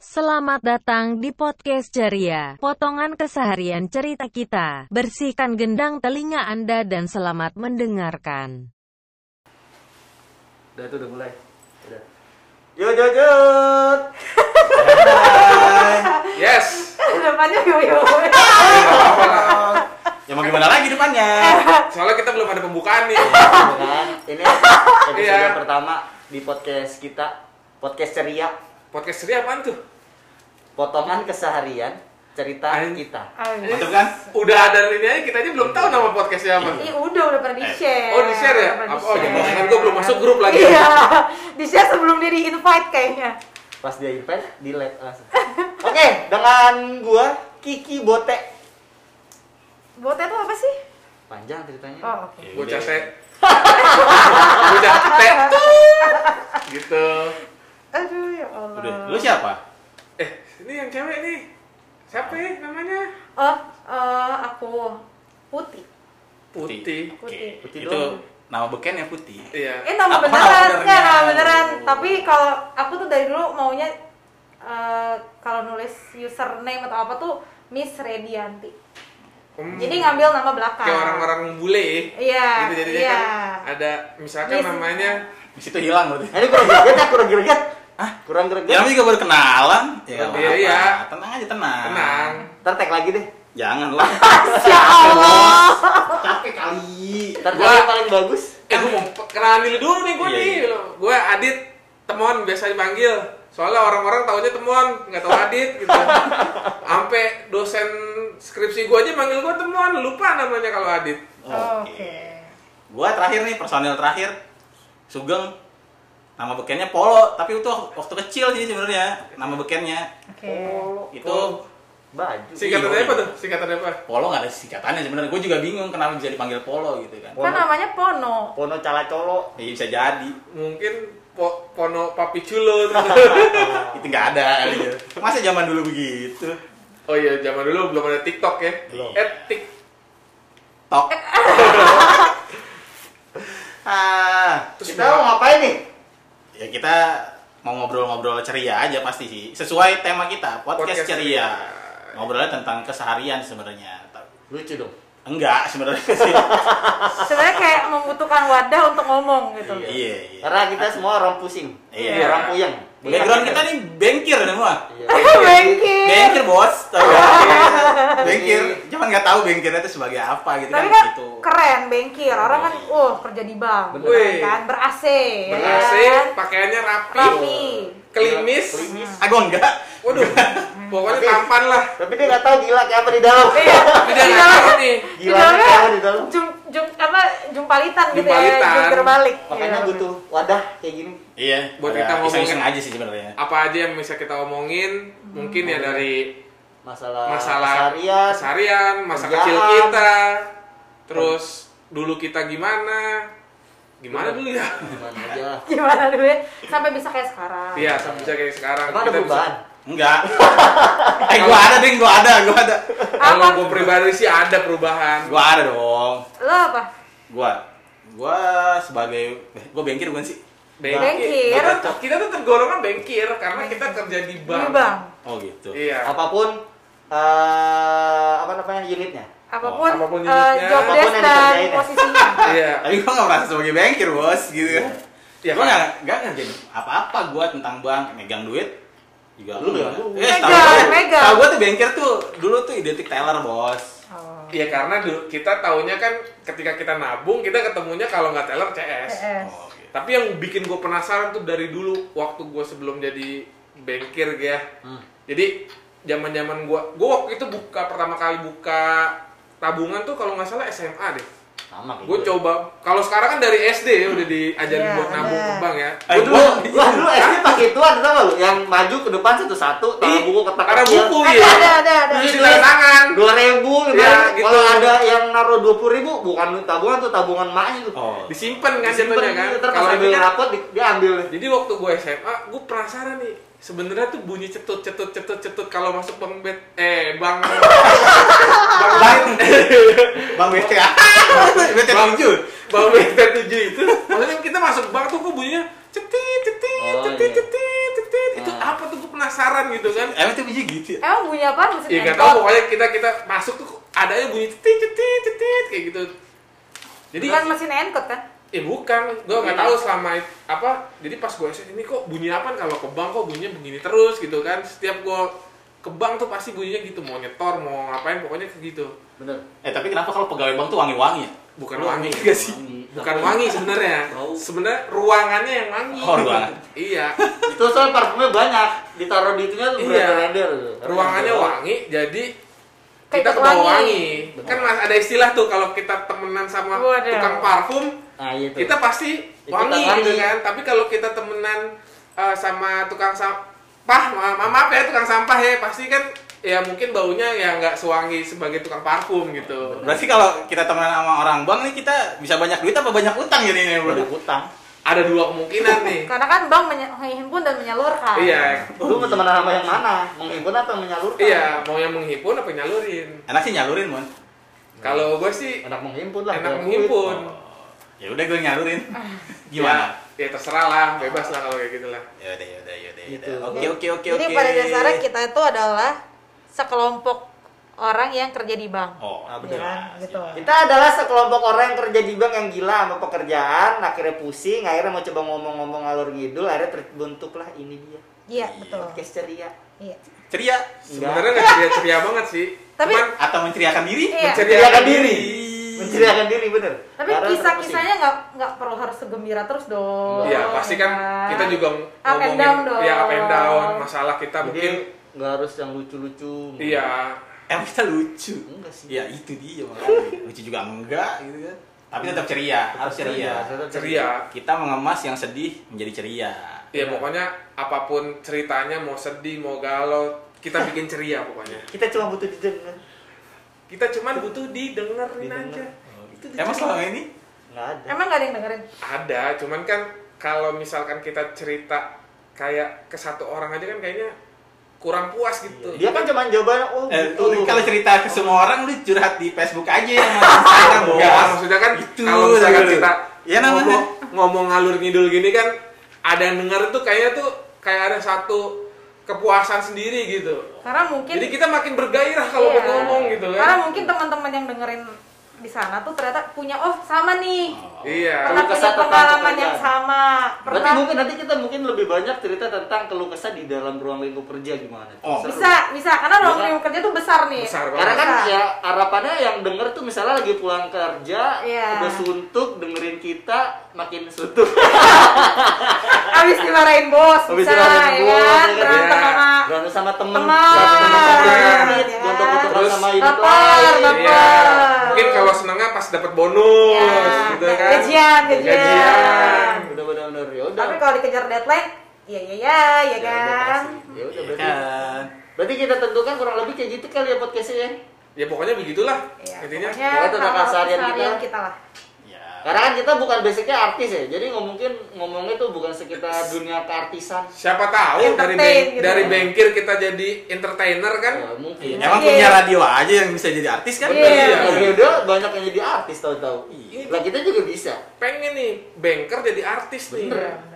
Selamat datang di podcast Ceria, potongan keseharian cerita kita. Bersihkan gendang telinga Anda dan selamat mendengarkan. Udah itu udah mulai. Udah. Yo yo yo. Yes. Depannya yo-yo. Ya mau gimana lagi depannya? Soalnya kita belum ada pembukaan nih. Ini episode Iya. pertama di podcast kita, podcast ceria, Podcast ceria apaan tuh? Potongan keseharian cerita An- kita. Mantap kan? Udah ada ini aja, kita aja belum tahu nama podcastnya apa. Ih, udah udah pernah di-share. Oh, di share ya? Apa- Oh, jangan kan gue belum masuk grup lagi. Iya. Di-share sebelum dia di-invite kayaknya. Pas dia invite di like langsung. Oke, dengan gua Kiki Bote. Bote itu apa sih? Panjang ceritanya. Oh, oke. Bocah teh. Bocah teh. Gitu. Aduh, ya Allah. Udah, lu siapa? Eh, ini yang cewek nih. Siapa ya namanya? Oh, eh, aku Putih. Putih. Putih. Putih Itu doang. nama beken ya putih. Iya. Eh, nama Apa beneran. nama benernya? Enggak, nama beneran. Oh. Tapi kalau aku tuh dari dulu maunya eh, kalau nulis username atau apa tuh Miss Redianti. Hmm. Jadi ngambil nama belakang. kayak orang-orang bule. Iya, Gitu jadinya iya. kan ada misalkan Miss- namanya Di situ hilang berarti. Ini kurang greget ya, kurang greget. Hah? Kurang greget. Ya juga baru kenalan. Ya, Iya, iya. Tenang aja tenang. tenang. Ntar tag lagi deh. Jangan lah. Ya Allah. Capek kali. Ntar Gua- yang paling bagus. Eh, gue mau kenalan dulu dulu nih gue Iya, nih. iya. Gue Adit, temuan biasa dipanggil. Soalnya orang-orang taunya temuan, nggak tahu Adit gitu. Sampai dosen skripsi gue aja manggil gue temuan, lupa namanya kalau Adit. Oke. Gua terakhir nih personil terakhir Sugeng nama bekennya Polo, tapi itu waktu kecil sih sebenarnya nama bekennya. Oke. Itu Baju. Singkatannya Iya. apa tuh? Singkatannya apa? Polo nggak ada singkatannya sebenarnya. Gue juga bingung kenapa bisa dipanggil Polo gitu kan. Pono. Kan namanya Pono. Pono cala colo. Ya bisa jadi. Mungkin po Pono Papi Culo. Itu nggak ada gitu. Masa zaman dulu begitu? oh iya, zaman dulu belum ada TikTok ya. Belum. Eh, tik Tok. ah, Terus Kita mau ngapain nih? Ya kita mau ngobrol-ngobrol ceria aja pasti sih. Sesuai tema kita, podcast, Podcast ceria. ceria. Ngobrolnya tentang keseharian sebenarnya. Lucu dong. Enggak sebenarnya sih. Sebenarnya kayak membutuhkan wadah untuk ngomong gitu. iya, iya. Karena kita semua orang pusing. Iya. Orang puyeng. Background kita nih bengkir semua. Iya. Bengkir. Bengkir bos? Bengkir, cuman nggak tahu bengkirnya itu sebagai apa gitu Tapi kan kan itu. keren bengkir. Orang kan, uh kerja di bank, Bener. keren kan, ber AC, ya ber-AC, kan? pakaiannya rapi, Rapi. kelimis. Ah gua enggak. Waduh, pokoknya tampan lah. Tapi dia nggak tahu gila kayak apa di dalam. Iya. Nggak tahu nih. Gila kayak apa di dalam. Jum, apa jumpalitan gitu ya, Jumpalitan. jungkir balik. Makanya Iya. butuh wadah kayak gini. Iya, Buat kita ngomongin. aja sih sebenarnya. Apa aja yang bisa kita omongin? Mungkin ya dari Masalah, masalah keseharian. keseharian, masa kerjaan. kecil kita, terus dulu kita gimana, gimana dulu ya? Gimana aja. Gimana dulu ya? Sampai bisa kayak sekarang. Iya, sampai bisa kayak sekarang. Emang ada Kita bisa- perubahan? Enggak. eh gua ada ding, gua ada, gua ada. Kalau gue pribadi sih ada perubahan. Gua ada dong. Lo apa? Gua gua sebagai eh, gua bengkir bukan sih? Bengkir. Kita, tuh- kita tuh tergolongan bengkir karena kita kerja di bank. Di bank. Oh gitu. Iya. Apa pun eh apa namanya unitnya. Apa pun, apa pun eh, unitnya. job Apa pun yang dan dikerjain ya. posisinya. Iya. Tapi gua nggak merasa sebagai bengkir bos, gitu. Iya, gua Pak. nggak nggak ngerjain apa-apa gua tentang bank, megang duit juga Lu enggak. megang duit. Eh, gua- megang. tahu gua tuh bengkir tuh dulu tuh identik teller bos. Oh. Iya karena dulu kita taunya kan ketika kita nabung kita ketemunya kalau nggak teller CS. CS. Oh, gitu. Tapi yang bikin gue penasaran tuh dari dulu waktu gue sebelum jadi bankir ya. Hmm. Jadi zaman zaman gue, gue waktu itu buka pertama kali buka tabungan tuh kalau nggak salah SMA deh. Sama kayak Gue gitu. coba, kalau sekarang kan dari SD ya udah diajarin Iya, buat nabung ada. ke bank ya. Eh, Gua dulu, gua- dulu SD pakai itu ada tau gak lu? Yang maju ke depan satu-satu, taruh Ih, buku ketak ada buku Ada, ya. ada, ada, ada. Terus di tangan. Dua ribu, Iya, gitu. Kalau ada yang naruh dua puluh ribu, bukan tabungan tuh tabungan maknya tuh. Oh. Disimpan kan Disimpen jatuhnya kan. gitu, Kalau ambil kan rapot di- dia ambil. Jadi waktu gue SMA, gue penasaran nih. Sebenarnya tuh bunyi cetut cetut cetut cetut kalau masuk bank bet eh bank bank Bang BTA. BTA Bang. 7. bank bet tujuh itu maksudnya kita masuk bank tuh kok bunyinya cetit cetit Oh, cetit iya. cetit cetit itu apa tuh gue penasaran gitu kan Emang itu bunyi gitu ya? Emang bunyi apa mesin Iya nggak tahu pokoknya kita kita masuk tuh adanya bunyi titit titit titit kayak gitu. Jadi Bukan mesin angkot kan? Eh bukan, gue nggak tahu selama it- apa. Jadi pas gue ini kok bunyi apa kalau ke bank kok bunyinya begini terus gitu kan. Setiap gue ke bank tuh pasti bunyinya gitu mau nyetor mau ngapain pokoknya kayak gitu. Bener. Eh tapi kenapa kalau pegawai bank tuh wangi-wangi ya? Bukan Wangi. wangi enggak sih. Wangi. Bukan wangi sebenarnya. Sebenarnya ruangannya yang wangi. Oh, ruangan. iya. Itu soal parfumnya banyak, ditaruh di itunya tuh Iya. ruangannya wangi jadi kita ke bawah wangi. wangi kan mas ada istilah tuh kalau kita temenan sama Waduh. tukang parfum Nah, itu. kita pasti wangi gitu kan tapi kalau kita temenan eh, sama tukang sampah ma- ma- maaf ya tukang sampah ya pasti kan ya mungkin baunya ya nggak sewangi sebagai tukang parfum gitu Berarti kalau kita temenan sama orang bank nih kita bisa banyak duit apa banyak utang jadinya bro? Udah utang. ada dua kemungkinan nih Karena kan bank menghimpun dan menyalurkan. iya Lu mau temenan sama yang mana? Menghimpun apa menyalurkan? iya mau yang menghimpun apa nyalurin Enak sih nyalurin mon. kalau gue sih Enak menghimpun lah. enak menghimpun Oh, ya udah gue nyalurin. Gimana? ya, ya terserah lah bebas lah kalau kayak gitu lah Ya udah ya udah ya udah. ya Gitu. udah. Oke oke oke oke. Jadi pada dasarnya kita itu adalah sekelompok orang yang kerja di bank. Oh, Ah, Ya betul. kan? Gitu. Kita adalah sekelompok orang yang kerja di bank yang gila sama pekerjaan, akhirnya pusing, akhirnya mau coba ngomong-ngomong alur ngidul, akhirnya terbentuklah ini dia. Iya, betul. Podcast ceria. Iya. Ceria sebenarnya nggak ceria-ceria banget sih Tapi- cuman atau menceriakan diri? Iya. Menceriakan diri. Menceriakan diri bener. Tapi kisah-kisahnya nggak nggak perlu harus segembira terus dong. Iya pasti kan kita juga Up and ngomongin down dong. ya up and down masalah kita Jadi mungkin nggak harus yang lucu-lucu. iya Emang kita lucu. Enggak sih. Ya itu dia lucu juga enggak gitu kan. Tapi tetap ceria, harus ceria. tetap ceria Kita mengemas yang sedih menjadi ceria. ya pokoknya apa pun ceritanya mau sedih mau galau kita bikin ceria pokoknya Kita cuma butuh didengar. Kita cuman butuh didengerin Didengar. aja Itu Emang selama ini nggak ada. Emang nggak ada yang dengerin? ada cuman kan kalau misalkan kita cerita kayak ke satu orang aja kan kayaknya kurang puas gitu Dia kan cuma jawabannya oh Eh, gitu. lu kalau cerita ke semua orang lu curhat di Facebook aja ya Instagram. Enggak, maksudnya kan Itu, kalau misalkan kita Ya, namanya. ngomong, ngomong ngalur ngidul gini kan ada yang denger tuh kayaknya tuh kayak ada satu kepuasan sendiri gitu. Karena mungkin Jadi kita makin bergairah kalau Iya. ngomong gitu Karena kan. mungkin teman-teman yang dengerin di sana tuh ternyata punya oh sama nih. Iya. Pernah punya pengalaman yang sama. Berarti Pernah mungkin nanti kita mungkin lebih banyak cerita tentang keluh kesah di dalam ruang lingkup kerja gimana. Oh. Seru. bisa bisa karena ruang Iya. lingkup kerja tuh besar nih. Besar Karena kan Bisa. ya harapannya yang denger tuh misalnya lagi pulang kerja, Iya. udah suntuk dengerin kita makin suntuk. Abis dimarahin bos, Habis bisa dimarahin ya bos, kan? ya kan? Berantem Iya. sama Berantem sama temen, Teman. berantem sama temen, Iya. gontok-gontokan Terus sama ini lain. baper. Iya. Mungkin kalau senangnya pas dapat bonus Ya, gitu kan. gajian, gajian. Gajian. Udah benar-benar ya udah. Tapi kalau dikejar deadline, iya iya ya, ya Ya udah kan. pasti. Ya udah Iya berarti. kan. Berarti kita tentukan kurang lebih kayak gitu kali ya podcastnya ya. Ya pokoknya begitulah Iya, intinya. pokoknya Pokoknya tentang keseharian kita. kita lah. Ya. Karena kan kita bukan basicnya artis ya, jadi nggak mungkin ngomongnya tuh bukan sekitar dunia keartisan. Siapa tahu dari beng- gitu dari ya. bengkir kita jadi entertainer kan. Ya, mungkin. Iya, Emang Iya. punya radio aja yang bisa jadi artis kan? Iya. Iya. Ya udah banyak yang jadi artis tahu-tahu. Iya. Lah kita juga bisa. pengen nih banker jadi artis nih.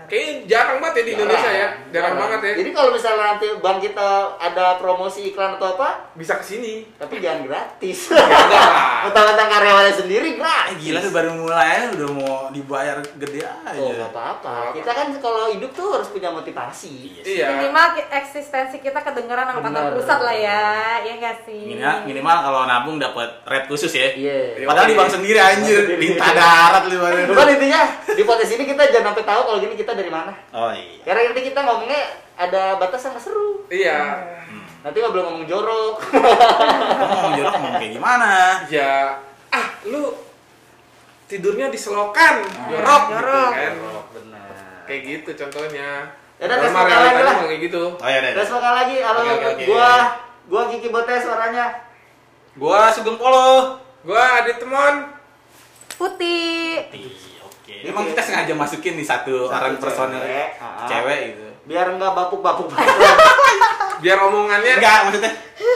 Bener. Kayaknya jarang banget ya di Indonesia ya, jarang, banget ya. Jadi kalau misalnya nanti bank kita ada promosi iklan atau apa, Bisa ke sini. tapi jangan gratis. Enggak lah. Mentang-mentang karyawannya sendiri Eh, gratis. gila tuh baru mulai udah mau dibayar gede aja. Oh, apa-apa. Kita kan kalau hidup tuh harus punya motivasi. Iya. Minimal ki- eksistensi kita kedengeran sama kantor pusat lah ya, ya nggak sih? Minimal, minimal kalau nabung dapat rate khusus ya. Iya. Padahal di bank sendiri anjir, minta darat lu. Cuman intinya di podcast ini kita jangan sampai tahu kalau gini kita dari mana. Oh iya. Karena nanti kita ngomongnya ada batasan nggak seru. Iya. Nanti nggak boleh ngomong jorok. Mau jorok ngomong kayak gimana? Ya, ah lu tidurnya di selokan, jorok, gitu jorok. kan. Benar. Kayak gitu contohnya. Ya udah, Sama tes vokal lagi lah. kayak gitu. Oh iya, Terus vokal lagi, halo oke, oke. gua gua Kiki Botes suaranya. Gua Sugeng Polo. Gua Adit Temon. Putih. Oke. Emang kita sengaja masukin nih satu, Satu orang cewek. personil Ah. cewek gitu. Biar nggak bapuk-bapuk. Biar omongannya Enggak, maksudnya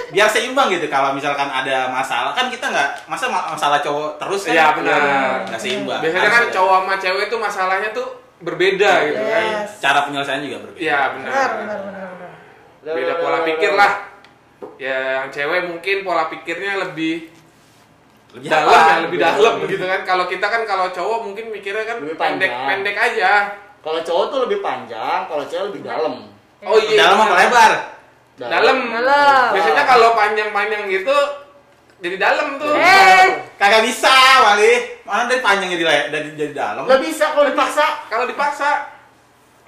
biar seimbang gitu kalau misalkan ada masalah kan kita nggak masa ma- masalah cowok terus kan Iya, benar. nggak seimbang Biasanya kan cowok sama cewek tuh masalahnya tuh berbeda gitu kan. Yes. Cara penyelesaian juga berbeda. Iya. Benar, benar, benar, benar. Beda pola pikir lah. Ya yang cewek mungkin pola pikirnya lebih Lebih dalam ya, lebih dalam gitu kan. Kalau kita kan kalau cowok mungkin mikirnya kan Lebih panjang. pendek-pendek aja. Kalau cowok tuh lebih panjang, kalau cewek lebih dalam. Oh iya. Dalam apa lebar? Dalam. Dalam. Biasanya kalau panjang-panjang gitu jadi dalam tuh. Eh, Kagak bisa, Wali. Mana dari panjang jadi dari jadi dalam? Nggak bisa kalau dipaksa. Kalau dipaksa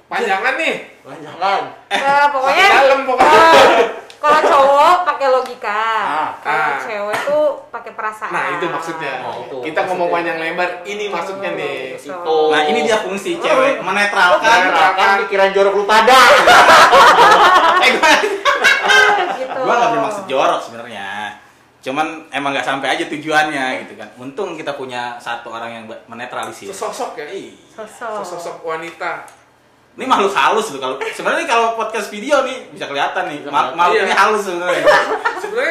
panjangan nih. Panjangan. ya, pokoknya Makin dalam pokoknya. eh, kalau cowok pakai logika, Ah. kalau Ah. cewek tuh pakai perasaan. Nah, itu maksudnya. Oh, itu Kita ngomong maksudnya. panjang lebar, ini maksudnya nih. Situ. Nah, ini dia fungsi cewek menetralkan. Menerapkan pikiran jorok lu pada. eh, gua, gitu. gua nggak bermaksud jorok sebenarnya. Cuman emang nggak sampai aja tujuannya gitu kan. Untung kita punya satu orang yang menetralisir. Sesosok ya. Iya. Sosok. Sesosok wanita. Ini makhluk halus loh kalau sebenarnya kalau podcast video nih bisa kelihatan nih ma- makhluk Iya. ini halus sebenarnya. Sebenarnya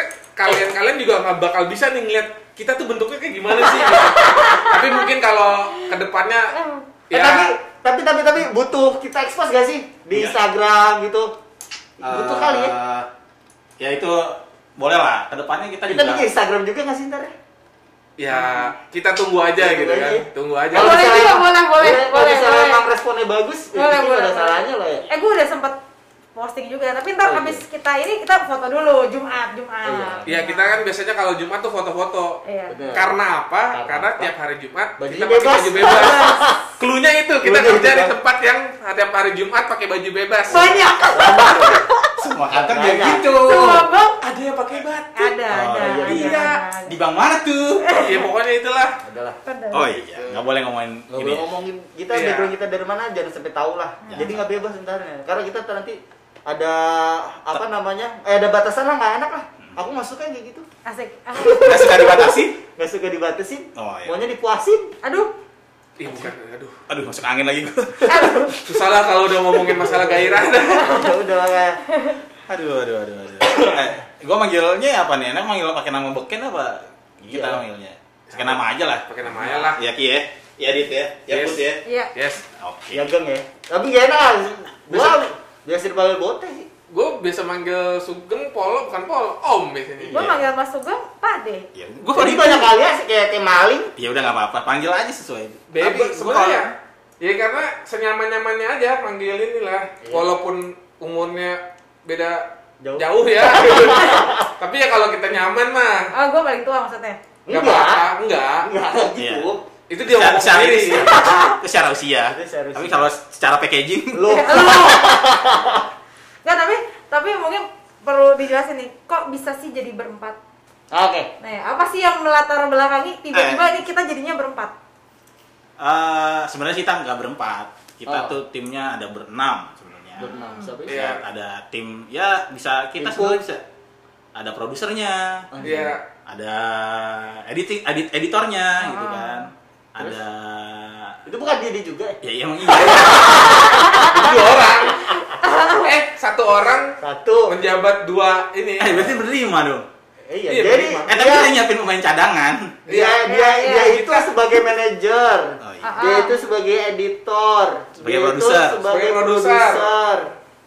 juga nggak bakal bisa nih ngeliat kita tuh bentuknya kayak gimana sih. gitu. Tapi mungkin kalau ke depannya Eh, ya tapi tapi tapi tapi butuh kita expose gak sih di Iya. Instagram gitu? Butuh kali ya. Eh, Ya itu boleh lah. Ke depannya kita, Kita juga. bikin Instagram juga gak sih ntar ya? ya kita tunggu aja Tunggu gitu kan. aja. Tunggu aja. Boleh misalnya juga, boleh, boleh, kalau boleh, boleh. emang responnya bagus, ya Boleh, mungkin boleh, ada boleh. salahnya lah ya. Eh, gue udah sempet posting juga, tapi ntar Oh, abis iya. kita ini kita foto dulu Jumat, Jumat. Iya. Ya kita kan biasanya kalau Jumat tuh foto-foto. Iya. Bener. Karena apa? Karena Karena apa? tiap hari Jumat Bajunya kita pakai bebas. baju bebas. Klunya itu kita Klunya kerja di tempat yang tiap hari Jumat pakai baju bebas. Banyak. Semua kantor dia gitu. Semua bang. Ada yang pakai batik. Ada, Oh, ada, iya, ada, iya. ada. Di bank mana tuh? Ya pokoknya itulah. Adalah. Ada. Oh iya, nggak boleh ngomongin Nggak ini. boleh ngomongin kita Iya. background kita dari mana jangan sampai tahu lah. Jadi nggak bebas ntar Karena kita nanti ada apa namanya? Eh ada batasan lah nggak enak lah. Aku nggak suka yang kayak gitu. Asik. Nggak suka dibatasi? Nggak suka dibatasin. Oh, iya. Maunya dipuasin. Aduh. Ih bukan, aduh. Aduh, masuk angin lagi. Aduh. Susah lah kalau udah ngomongin masalah gairah. Ya udah lah kayak Aduh, aduh, aduh, aduh. Eh, gua manggilnya apa nih? Enak manggil pakai nama beken apa? Kita Iya. manggilnya. Pakai nama aja lah. Pakai nama aja lah. Ya Ki ya. Ya Dit ya. Ya Yes. Put ya. Iya. Yes. Oke. ya geng ya. Tapi gak enak. Gua Biasa dipanggil bote sih. Gue biasa manggil Sugeng Polo, bukan Polo, Om biasanya. Gue Iya. manggil Mas Sugeng, Pak De. Ya, gua Jadi banyak kali ya kayak kayak maling. Ya udah nggak apa-apa, panggil aja sesuai. Baby, sebenarnya ya karena senyaman-nyamannya aja manggil inilah. Iya. Walaupun umurnya beda Jauh. jauh, ya. Tapi ya kalau kita nyaman mah Oh, gue paling tua maksudnya. nggak Enggak. enggak. Enggak Iya. gitu. Itu dia ngomong secara, sendiri. itu secara usia. Itu secara Tapi usia. kalau secara packaging, Lu Enggak, tapi tapi mungkin perlu dijelasin nih, kok bisa sih jadi berempat? Oke. Nah, ya, apa sih yang melatar belakangi tiba-tiba ini kita jadinya berempat? eh sebenarnya kita nggak berempat. Kita Oh. tuh timnya ada berenam sebenarnya. Berenam. Siapa? Ya, ada tim ya bisa kita sebenarnya bisa. Ada produsernya, Iya. ada editing edit editornya gitu Ah. kan. Terus? Ada Itu bukan dia dia juga ya? ya emang iya. Dua orang. eh, satu orang Satu. menjabat dua ini. eh berarti berlima dong. Eh, iya, Iya, jadi berlima. Eh tapi dia, nyiapin pemain cadangan. dia, Iya. dia, Iya, dia iya. itu sebagai manajer. Oh, iya. Dia itu sebagai editor. Sebagai dia produser. Itu sebagai Sebagai produser.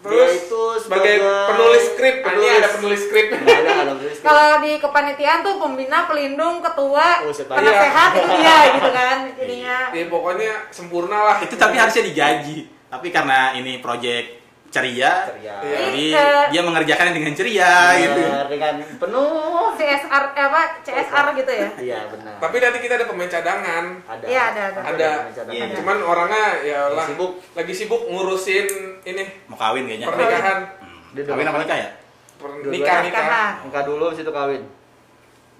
Dia Terus itu sebagai sebagai penulis skrip. Ini ada penulis skrip. Nggak ada, penulis skrip. Kalau di kepanitiaan tuh pembina, pelindung, ketua, Oh, penasehat itu dia gitu kan jadinya. Ya pokoknya sempurna lah. Itu tapi harusnya digaji. Tapi karena ini project ceria, Ceria. Iya. jadi Eh, dia mengerjakannya dengan ceria gitu. Benar, dengan penuh. CSR eh, apa CSR gitu ya? Iya benar. Tapi nanti kita ada pemain cadangan. ada. Iya, ada, ada. Ada. cadangan. Iya. Cuman orangnya ya lah Sibuk. lagi sibuk ngurusin ini Mau kawin kayaknya. pernikahan. Dia Hmm. Kawin apa nikah ya? Nikah nikah. Nikah dulu situ kawin.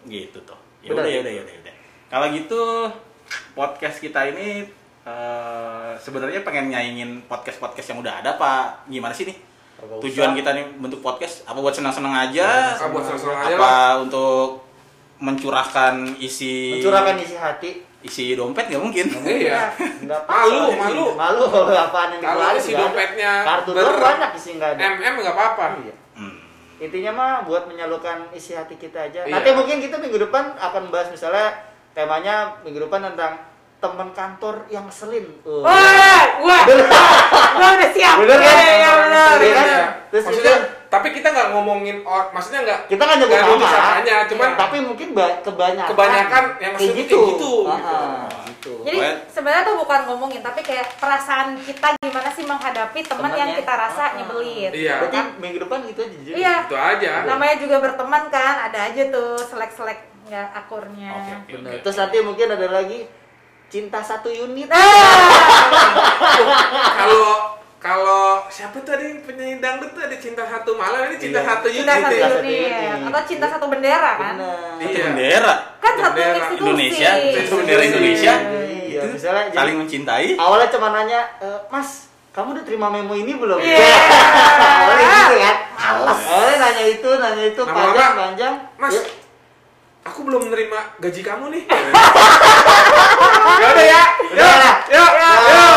Gitu tuh. Ya udah ya udah ya udah. ya udah. Kalau gitu podcast kita ini eh, sebenarnya pengen nyaingin podcast-podcast yang udah ada Pak. Gimana sih nih? Tujuan usah. kita nih bentuk podcast apa buat senang-senang aja? Ah, buat senang-senang aja apa untuk mencurahkan isi Mencurahkan isi hati. isi dompet nggak mungkin? Iya. Enggak Malu, malu. Malu apaan yang Kalau dikeluarin, isi nggak dompetnya Kartu doang banyak isi enggak ada. MM nggak apa-apa. Iya. Hmm. Intinya mah buat menyalurkan isi hati kita aja. Iya. Nanti mungkin kita minggu depan akan bahas misalnya temanya minggu depan tentang teman kantor yang ngeselin. Uh. Wah, wah, gua udah siap. Bener kan? Iya, iya, bener. Iya kan? Iya. Terus maksudnya tapi kita nggak ngomongin or, maksudnya nggak kita kan nyebut nggak nama, namanya, cuman tapi mungkin ba- kebanyakan Kebanyakan yang kayak gitu. kayak gitu, Ah, gitu. ah, gitu. Jadi sebenarnya tuh bukan ngomongin, tapi kayak perasaan kita gimana sih menghadapi teman yang kita rasa Ah, ah. nyebelin. iya Berarti minggu depan gitu aja jadi. Iya. itu aja Namanya juga berteman kan, ada aja tuh selek-selek nggak akurnya. Oke, oke, Benar. oke. Terus nanti mungkin ada lagi cinta satu unit. Nah, kalau kalau siapa tuh ada yang penyanyi dangdut tuh ada cinta satu malam ini cinta Iya. satu unit cinta satu ya. satu unit atau cinta satu bendera kan? Benar. Itu Iya. bendera Kan satu Bendera institusi. Indonesia, itu bendera Indonesia. Iya, misalnya jadi- saling mencintai. awalnya cuma nanya, "E, Mas, kamu udah terima memo ini belum? Iya. awalnya gitu kan. Awalnya nanya itu, nanya itu, panjang, panjang. Mas, Ya, aku belum menerima gaji kamu nih. ya udah ya. Lah. Yuk, Ya. yuk.